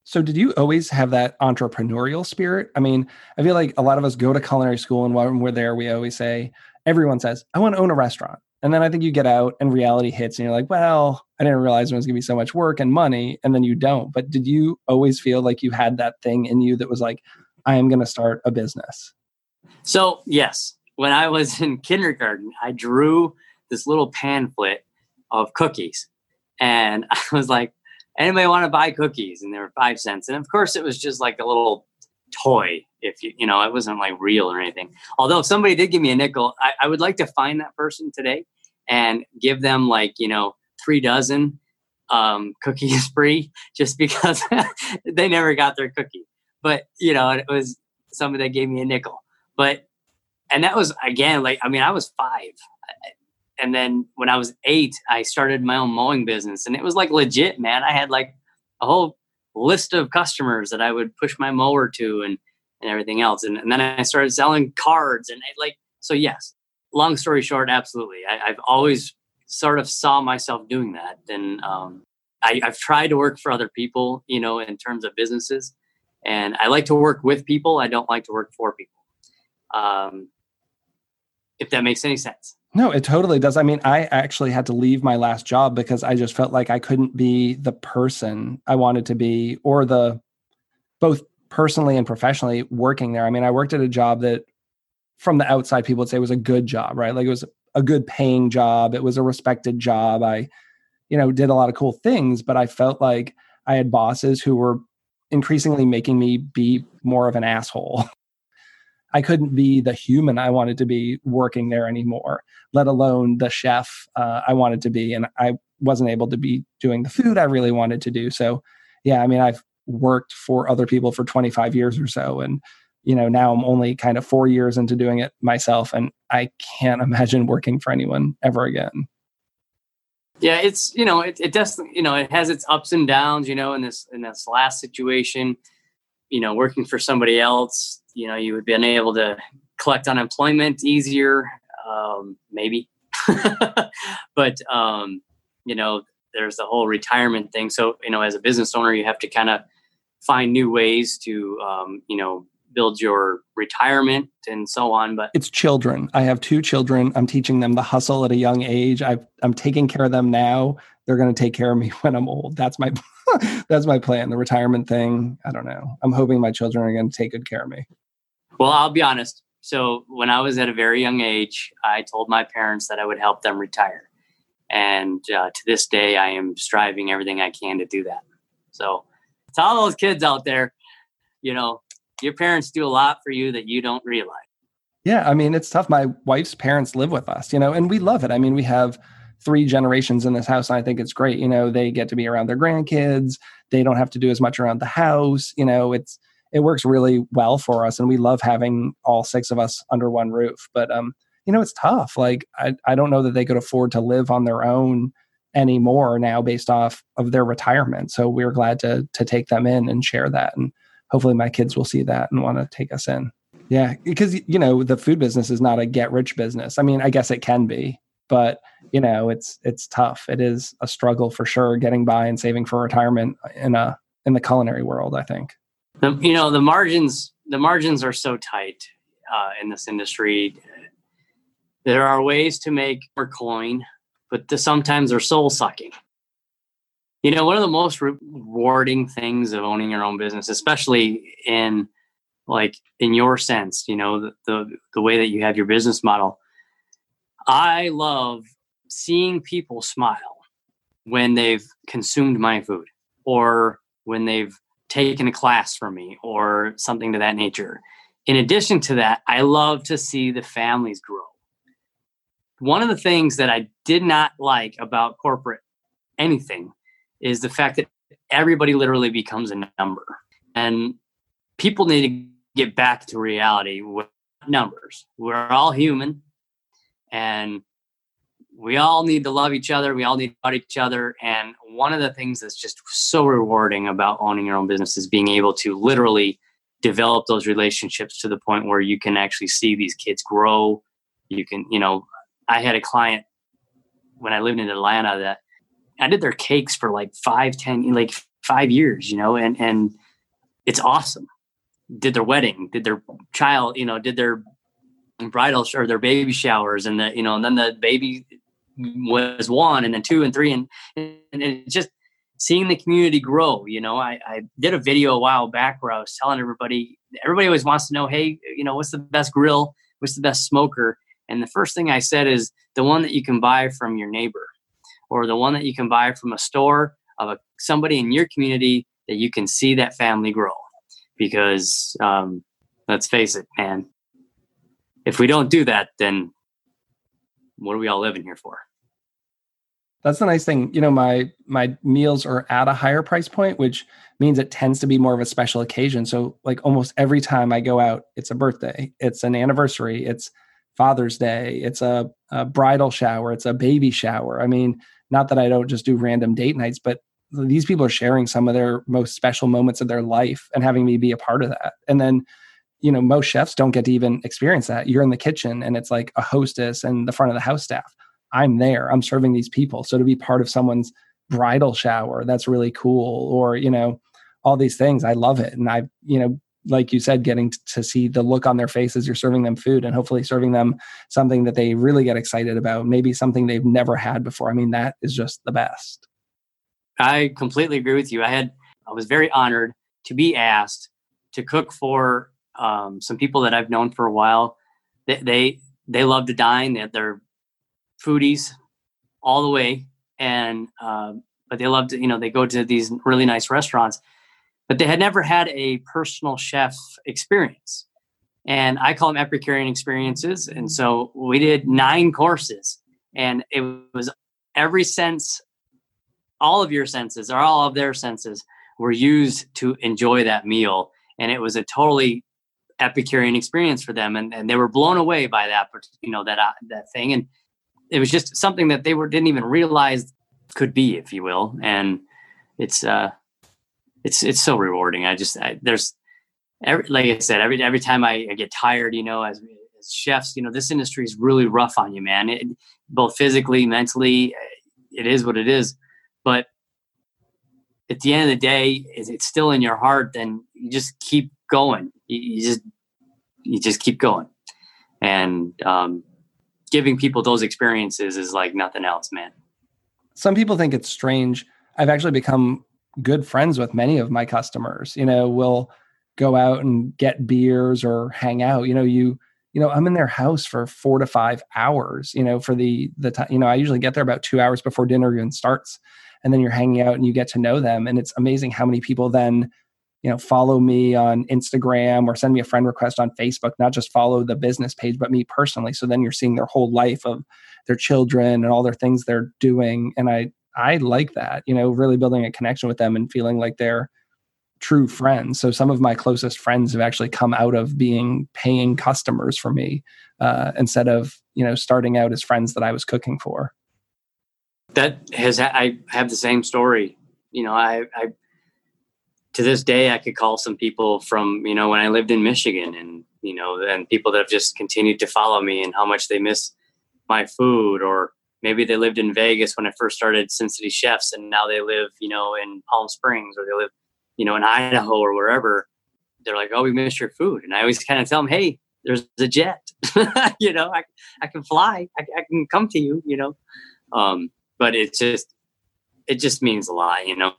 so, did you always have that entrepreneurial spirit? I mean, I feel like a lot of us go to culinary school, and when we're there, we always say, everyone says, I want to own a restaurant. And then I think you get out and reality hits, and you're like, well, I didn't realize it was going to be so much work and money. And then you don't. But did you always feel like you had that thing in you that was like, I am going to start a business? So, yes. When I was in kindergarten, I drew this little pamphlet of cookies. And I was like, anybody want to buy cookies? And they were five cents. And of course, it was just like a little toy if you you know it wasn't like real or anything although if somebody did give me a nickel I, I, would like to find that person today and give them like you know three dozen um, cookies free just because they never got their cookie but you know it was somebody that gave me a nickel but and that was again like i mean i was five and then when i was eight i started my own mowing business and it was like legit man i had like a whole list of customers that I would push my mower to and and everything else. And, and then I started selling cards and like so. Yes, long story short, absolutely. I, have always sort of saw myself doing that. And um, I, I've tried to work for other people, you know, in terms of businesses. And I like to work with people. I don't like to work for people. Um, if that makes any sense. No, it totally does. I mean, I actually had to leave my last job because I just felt like I couldn't be the person I wanted to be or the both personally and professionally working there. I mean, I worked at a job that from the outside people would say was a good job, right? Like it was a good paying job, it was a respected job. I you know, did a lot of cool things, but I felt like I had bosses who were increasingly making me be more of an asshole. I couldn't be the human I wanted to be working there anymore, let alone the chef uh, I wanted to be. And I wasn't able to be doing the food I really wanted to do. So, yeah, I mean, I've worked for other people for 25 years or so. And, you know, now I'm only kind of four years into doing it myself. And I can't imagine working for anyone ever again. Yeah, it's you know it, it does you know it has its ups and downs. You know, in this in this last situation, you know, working for somebody else, you know, you would be unable to collect unemployment easier, um, maybe. but um, you know, there's the whole retirement thing. So you know, as a business owner, you have to kind of find new ways to um, you know build your retirement and so on. But it's children. I have two children. I'm teaching them the hustle at a young age. i am taking care of them now. They're going to take care of me when I'm old. That's my that's my plan. The retirement thing. I don't know. I'm hoping my children are going to take good care of me. Well, I'll be honest. So when I was at a very young age, I told my parents that I would help them retire, and uh, to this day, I am striving everything I can to do that. So to all those kids out there, you know, your parents do a lot for you that you don't realize. Yeah, I mean, it's tough. My wife's parents live with us, you know, and we love it. I mean, we have three generations in this house, and I think it's great. You know, they get to be around their grandkids. They don't have to do as much around the house. You know, it's it works really well for us, and we love having all six of us under one roof. But um, you know, it's tough. Like I, I don't know that they could afford to live on their own anymore now based off of their retirement. So we're glad to to take them in and share that. And hopefully my kids will see that and want to take us in. Yeah, because you know the food business is not a get rich business. I mean, I guess it can be, but you know it's it's tough. It is a struggle for sure getting by and saving for retirement in a in the culinary world. I think. You know the margins the margins are so tight uh, in this industry. There are ways to make more coin, but the, sometimes they're soul sucking. You know, one of the most rewarding things of owning your own business, especially in like in your sense, you know, the, the, the way that you have your business model. I love seeing people smile when they've consumed my food or when they've taken a class from me or something to that nature. In addition to that, I love to see the families grow. One of the things that I did not like about corporate anything is the fact that everybody literally becomes a number. And people need to get back to reality with numbers. We're all human and we all need to love each other. We all need to love each other. And one of the things that's just so rewarding about owning your own business is being able to literally develop those relationships to the point where you can actually see these kids grow. You can, you know, I had a client when I lived in Atlanta that I did their cakes for like five, ten, like five years, you know, and and it's awesome. Did their wedding, did their child, you know, did their bridal or their baby showers, and the you know, and then the baby was one, and then two, and three, and and just seeing the community grow. You know, I, I did a video a while back where I was telling everybody, everybody always wants to know, hey, you know, what's the best grill? What's the best smoker? And the first thing I said is the one that you can buy from your neighbor or the one that you can buy from a store of a, somebody in your community that you can see that family grow. Because um, let's face it, man, if we don't do that, then what are we all living here for? That's the nice thing. You know, my my meals are at a higher price point, which means it tends to be more of a special occasion. So like almost every time I go out, it's a birthday, it's an anniversary, it's Father's Day, it's a, a bridal shower, it's a baby shower. I mean, not that I don't just do random date nights, but these people are sharing some of their most special moments of their life and having me be a part of that. And then, you know, most chefs don't get to even experience that. You're in the kitchen and it's like a hostess and the front of the house staff. I'm there, I'm serving these people. So to be part of someone's bridal shower, that's really cool. Or, you know, all these things, I love it. And I, you know, like you said, getting to see the look on their face as you're serving them food and hopefully serving them something that they really get excited about, maybe something they've never had before. I mean, that is just the best. I completely agree with you. I had, I was very honored to be asked to cook for um, some people that I've known for a while. They, they, they love to dine. They're, they're foodies all the way. And, uh, but they love to, you know, they go to these really nice restaurants but they had never had a personal chef experience. And I call them Epicurean experiences. And so we did nine courses, and it was every sense, all of your senses, or all of their senses, were used to enjoy that meal. And it was a totally Epicurean experience for them, and, and they were blown away by that, you know, that uh, that thing. And it was just something that they were didn't even realize could be, if you will. And it's uh, it's it's so rewarding. I just I, there's every like I said every every time I, I, get tired, you know, as as chefs, you know, this industry is really rough on you, man. It, both physically, mentally, it is what it is. But at the end of the day, it's still in your heart, then you just keep going. You just you just keep going, and um, giving people those experiences is like nothing else, man. Some people think it's strange. I've actually become good friends with many of my customers. You know, we'll go out and get beers or hang out. You know, you you know i'm in their house for four to five hours you know for the the time you know i usually get there about two hours before dinner even starts and then you're hanging out and you get to know them and it's amazing how many people then you know follow me on instagram or send me a friend request on facebook not just follow the business page but me personally so then you're seeing their whole life of their children and all their things they're doing and i i like that you know really building a connection with them and feeling like they're true friends. So some of my closest friends have actually come out of being paying customers for me uh, instead of you know starting out as friends that I was cooking for. That has I have the same story. You know, I, I to this day I could call some people from you know when I lived in Michigan and you know and people that have just continued to follow me and how much they miss my food or maybe they lived in Vegas when I first started Sin City Chefs and now they live you know in Palm Springs or they live you know, in Idaho or wherever, they're like, "Oh, we missed your food," and I always kind of tell them, "Hey, there's a jet. you know, I I can fly. I, I can come to you. You know." Um, but it just it just means a lot, you know.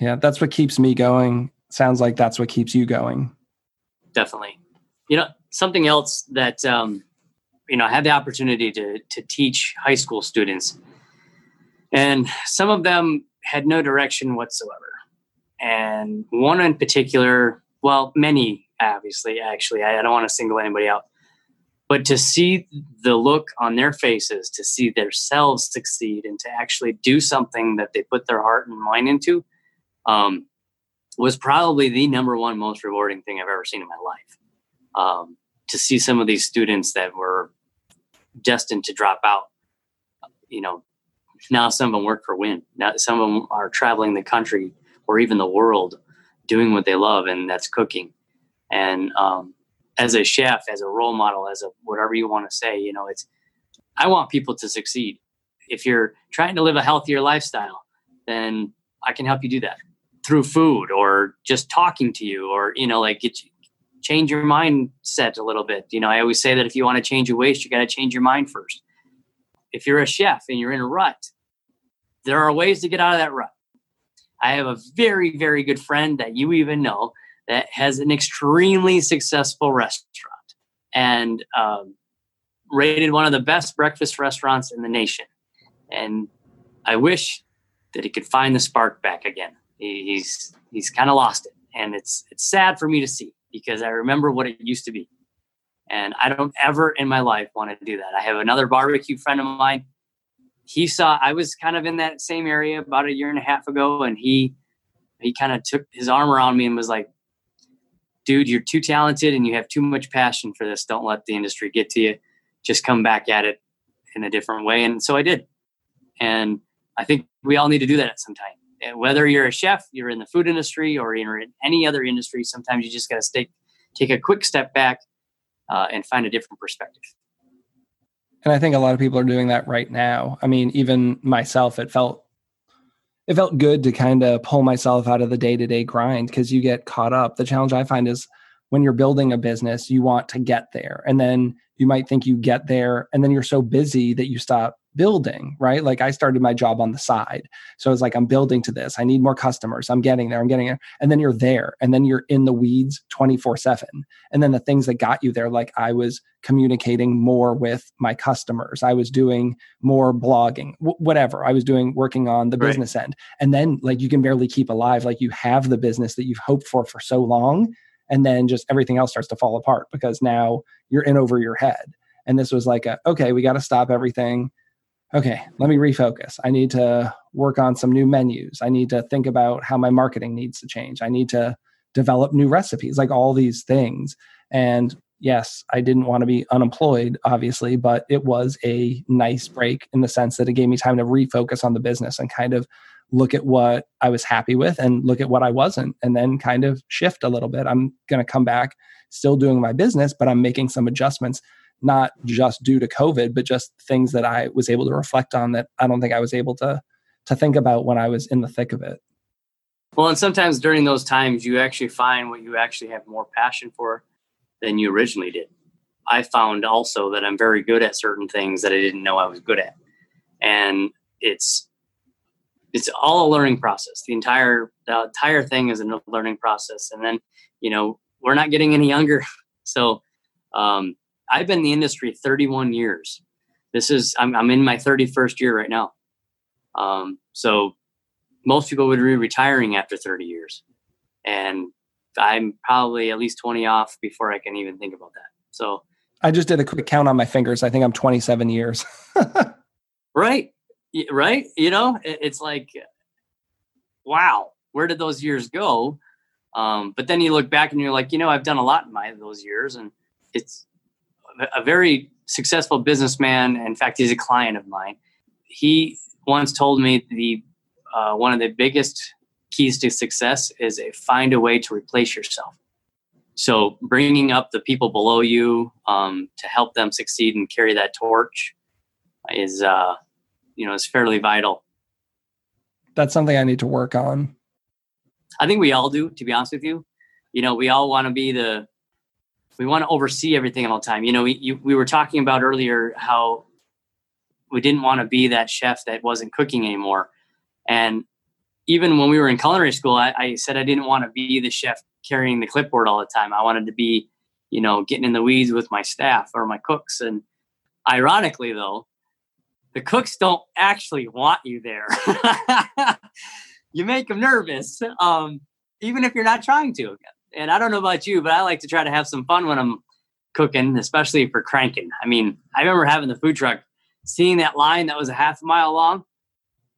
Yeah, that's what keeps me going. Sounds like that's what keeps you going. Definitely. You know, something else that um, you know, I had the opportunity to to teach high school students, and some of them had no direction whatsoever and one in particular, well, many obviously, actually, I, I don't want to single anybody out, but to see the look on their faces, to see themselves succeed, and to actually do something that they put their heart and mind into, um, was probably the number one most rewarding thing I've ever seen in my life. Um, to see some of these students that were destined to drop out, you know, now some of them work for Wynn. Now some of them are traveling the country or even the world doing what they love, and that's cooking. And um, as a chef, as a role model, as a whatever you want to say, you know, it's I want people to succeed. If you're trying to live a healthier lifestyle, then I can help you do that through food or just talking to you or you know like change your mindset a little bit. You know, I always say that if you want to change your waist, you got to change your mind first. If you're a chef and you're in a rut, there are ways to get out of that rut. I have a very, very good friend that you even know that has an extremely successful restaurant and um, rated one of the best breakfast restaurants in the nation. And I wish that he could find the spark back again. He's he's kind of lost it, and it's it's sad for me to see because I remember what it used to be, and I don't ever in my life want to do that. I have another barbecue friend of mine he saw I was kind of in that same area about a year and a half ago, and he he kind of took his arm around me and was like, "Dude, you're too talented and you have too much passion for this. Don't let the industry get to you. Just come back at it in a different way." And so I did, and I think we all need to do that at some time. And whether you're a chef, you're in the food industry, or you're in any other industry, sometimes you just got to take take a quick step back uh, and find a different perspective. And I think a lot of people are doing that right now. I mean, even myself, it felt it felt good to kind of pull myself out of the day-to-day grind because you get caught up. The challenge I find is when you're building a business, you want to get there. And then you might think you get there and then you're so busy that you stop building, right? Like I started my job on the side. So it's like I'm building to this. I need more customers. I'm getting there. I'm getting there. And then you're there and then you're in the weeds 24/7. And then the things that got you there like I was communicating more with my customers. I was doing more blogging, w- whatever. I was doing working on the right. business end. And then like you can barely keep alive like you have the business that you've hoped for for so long and then just everything else starts to fall apart because now you're in over your head. And this was like a okay, we got to stop everything okay, let me refocus. I need to work on some new menus. I need to think about how my marketing needs to change. I need to develop new recipes, like all these things. And yes, I didn't want to be unemployed, obviously, but it was a nice break in the sense that it gave me time to refocus on the business and kind of look at what I was happy with and look at what I wasn't, and then kind of shift a little bit. I'm going to come back still doing my business, but I'm making some adjustments not just due to COVID, but just things that I was able to reflect on that I don't think I was able to to think about when I was in the thick of it. Well, and sometimes during those times, you actually find what you actually have more passion for than you originally did. I found also that I'm very good at certain things that I didn't know I was good at. And it's it's all a learning process. The entire the entire thing is a learning process. And then, you know, we're not getting any younger. So um, I've been in the industry 31 years. This is I'm I'm in my 31st year right now. Um, so most people would be retiring after 30 years. And I'm probably at least 20 off before I can even think about that. So I just did a quick count on my fingers. I think I'm 27 years. right. Right. You know, it's like, wow, where did those years go? Um, but then you look back and you're like, you know, I've done a lot in my those years, and it's a very successful businessman. In fact, he's a client of mine. He once told me the uh, one of the biggest keys to success is a find a way to replace yourself. So bringing up the people below you um, to help them succeed and carry that torch is, uh, you know, is fairly vital. That's something I need to work on. I think we all do, to be honest with you. You know, we all want to be the, we want to oversee everything all the time. You know, we, you, we were talking about earlier how we didn't want to be that chef that wasn't cooking anymore. And even when we were in culinary school, I, I said I didn't want to be the chef carrying the clipboard all the time. I wanted to be, you know, getting in the weeds with my staff or my cooks. And ironically, though, the cooks don't actually want you there. you make them nervous, um, even if you're not trying to. And I don't know about you, but I like to try to have some fun when I'm cooking, especially for cranking. I mean, I remember having the food truck, seeing that line that was a half mile long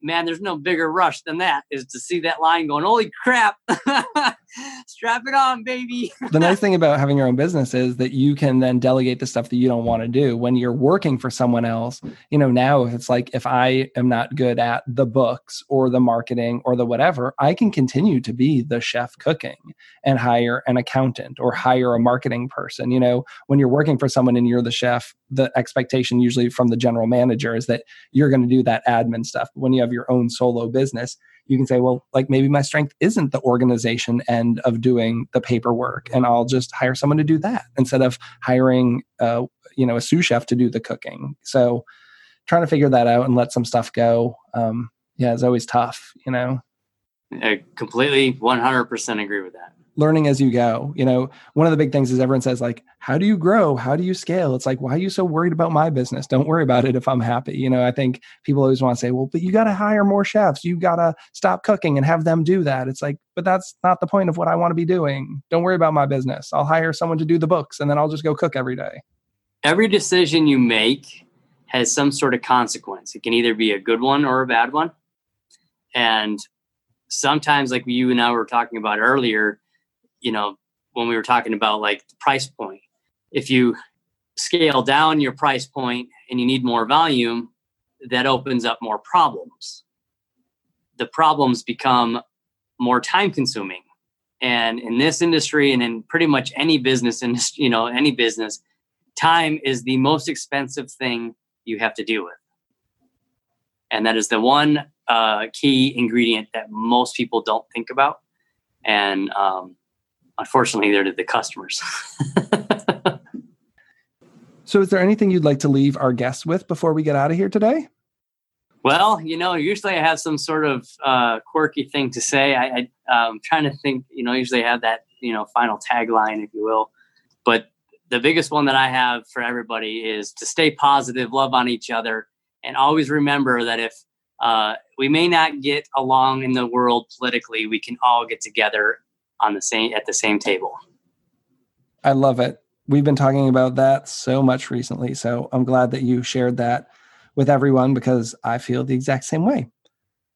man, there's no bigger rush than that is to see that line going, holy crap, strap it on, baby. the nice thing about having your own business is that you can then delegate the stuff that you don't want to do when you're working for someone else. You know, now if it's like if I am not good at the books or the marketing or the whatever, I can continue to be the chef cooking and hire an accountant or hire a marketing person. You know, when you're working for someone and you're the chef, the expectation usually from the general manager is that you're going to do that admin stuff. When you have your own solo business, you can say, well, like maybe my strength isn't the organization end of doing the paperwork, and I'll just hire someone to do that instead of hiring, uh, you know, a sous chef to do the cooking. So, trying to figure that out and let some stuff go, um, yeah, it's always tough, you know. I completely 100% agree with that learning as you go. You know, one of the big things is everyone says like, how do you grow? How do you scale? It's like, why are you so worried about my business? Don't worry about it if I'm happy. You know, I think people always want to say, well, but you got to hire more chefs. You got to stop cooking and have them do that. It's like, but that's not the point of what I want to be doing. Don't worry about my business. I'll hire someone to do the books and then I'll just go cook every day. Every decision you make has some sort of consequence. It can either be a good one or a bad one. And sometimes, like you and I were talking about earlier, you know, when we were talking about like the price point, if you scale down your price point and you need more volume, that opens up more problems. The problems become more time consuming. And in this industry and in pretty much any business industry, you know, any business, time is the most expensive thing you have to deal with. And that is the one uh, key ingredient that most people don't think about. And um, unfortunately they're to the customers. so is there anything you'd like to leave our guests with before we get out of here today? Well, you know, usually I have some sort of uh, quirky thing to say. I, I, am um, trying to think, you know, usually I have that, you know, final tagline, if you will. But the biggest one that I have for everybody is to stay positive, love on each other, and always remember that if uh, we may not get along in the world politically, we can all get together on the same at the same table. I love it. We've been talking about that so much recently, so I'm glad that you shared that with everyone because I feel the exact same way.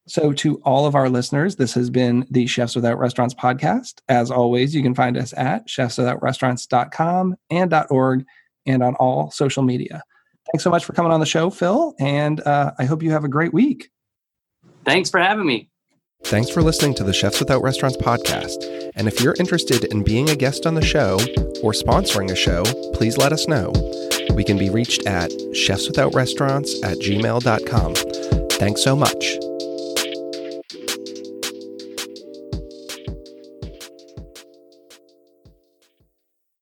So, to all of our listeners, this has been the Chefs Without Restaurants podcast. As always, you can find us at chefswithoutrestaurants.com and .org and on all social media. Thanks so much for coming on the show, Phil, and uh, I hope you have a great week. Thanks for having me. Thanks for listening to the Chefs Without Restaurants podcast. And if you're interested in being a guest on the show or sponsoring a show, please let us know. We can be reached at chefswithoutrestaurants at gmail.com. Thanks so much.